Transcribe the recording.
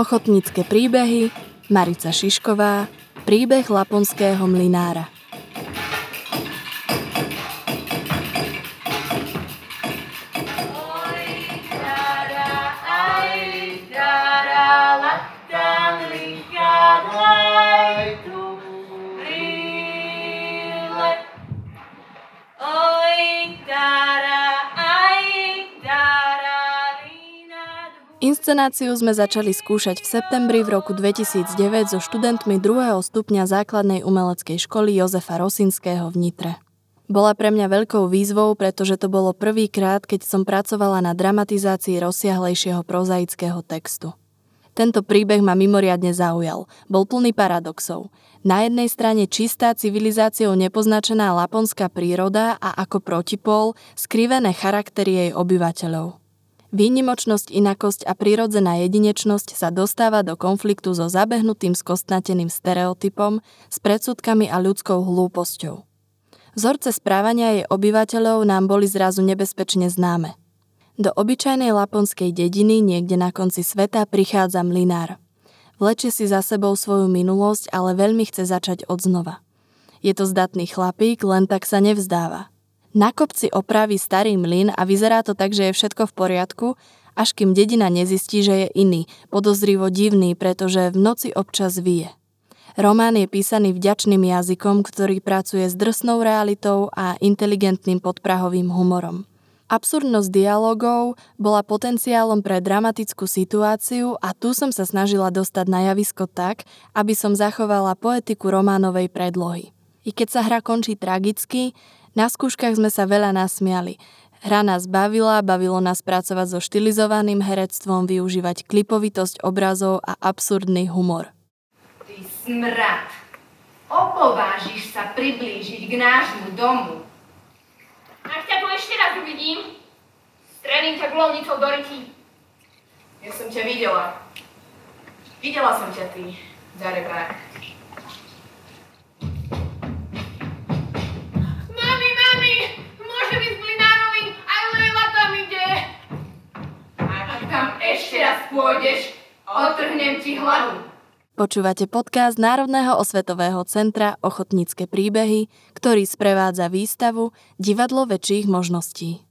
Ochotnícke príbehy, Marica Šišková, príbeh laponského mlinára. Inscenáciu sme začali skúšať v septembri v roku 2009 so študentmi druhého stupňa základnej umeleckej školy Jozefa Rosinského v Nitre. Bola pre mňa veľkou výzvou, pretože to bolo prvýkrát, keď som pracovala na dramatizácii rozsiahlejšieho prozaického textu. Tento príbeh ma mimoriadne zaujal. Bol plný paradoxov. Na jednej strane čistá civilizáciou nepoznačená laponská príroda a ako protipol skrivené charaktery jej obyvateľov. Výnimočnosť, inakosť a prírodzená jedinečnosť sa dostáva do konfliktu so zabehnutým skostnateným stereotypom, s predsudkami a ľudskou hlúposťou. Vzorce správania jej obyvateľov nám boli zrazu nebezpečne známe. Do obyčajnej laponskej dediny niekde na konci sveta prichádza mlinár. Vlečie si za sebou svoju minulosť, ale veľmi chce začať od. Je to zdatný chlapík, len tak sa nevzdáva. Na kopci opraví starý mlyn a vyzerá to tak, že je všetko v poriadku, až kým dedina nezistí, že je iný, podozrivo divný, pretože v noci občas vie. Román je písaný vďačným jazykom, ktorý pracuje s drsnou realitou a inteligentným podprahovým humorom. Absurdnosť dialogov bola potenciálom pre dramatickú situáciu a tu som sa snažila dostať na javisko tak, aby som zachovala poetiku románovej predlohy. I keď sa hra končí tragicky, na skúškach sme sa veľa nasmiali. Hra nás bavila, bavilo nás pracovať so štilizovaným herectvom, využívať klipovitosť obrazov a absurdný humor. Ty smrad! Opovážiš sa priblížiť k nášmu domu. Ak ťa tu ešte raz uvidím, strelím ťa glovnicou do ryti. Ja som ťa videla. Videla som ťa ty, zarebrák. Pôjdeš, otrhnem ti hlavu. Počúvate podcast Národného osvetového centra Ochotnícke príbehy, ktorý sprevádza výstavu Divadlo väčších možností.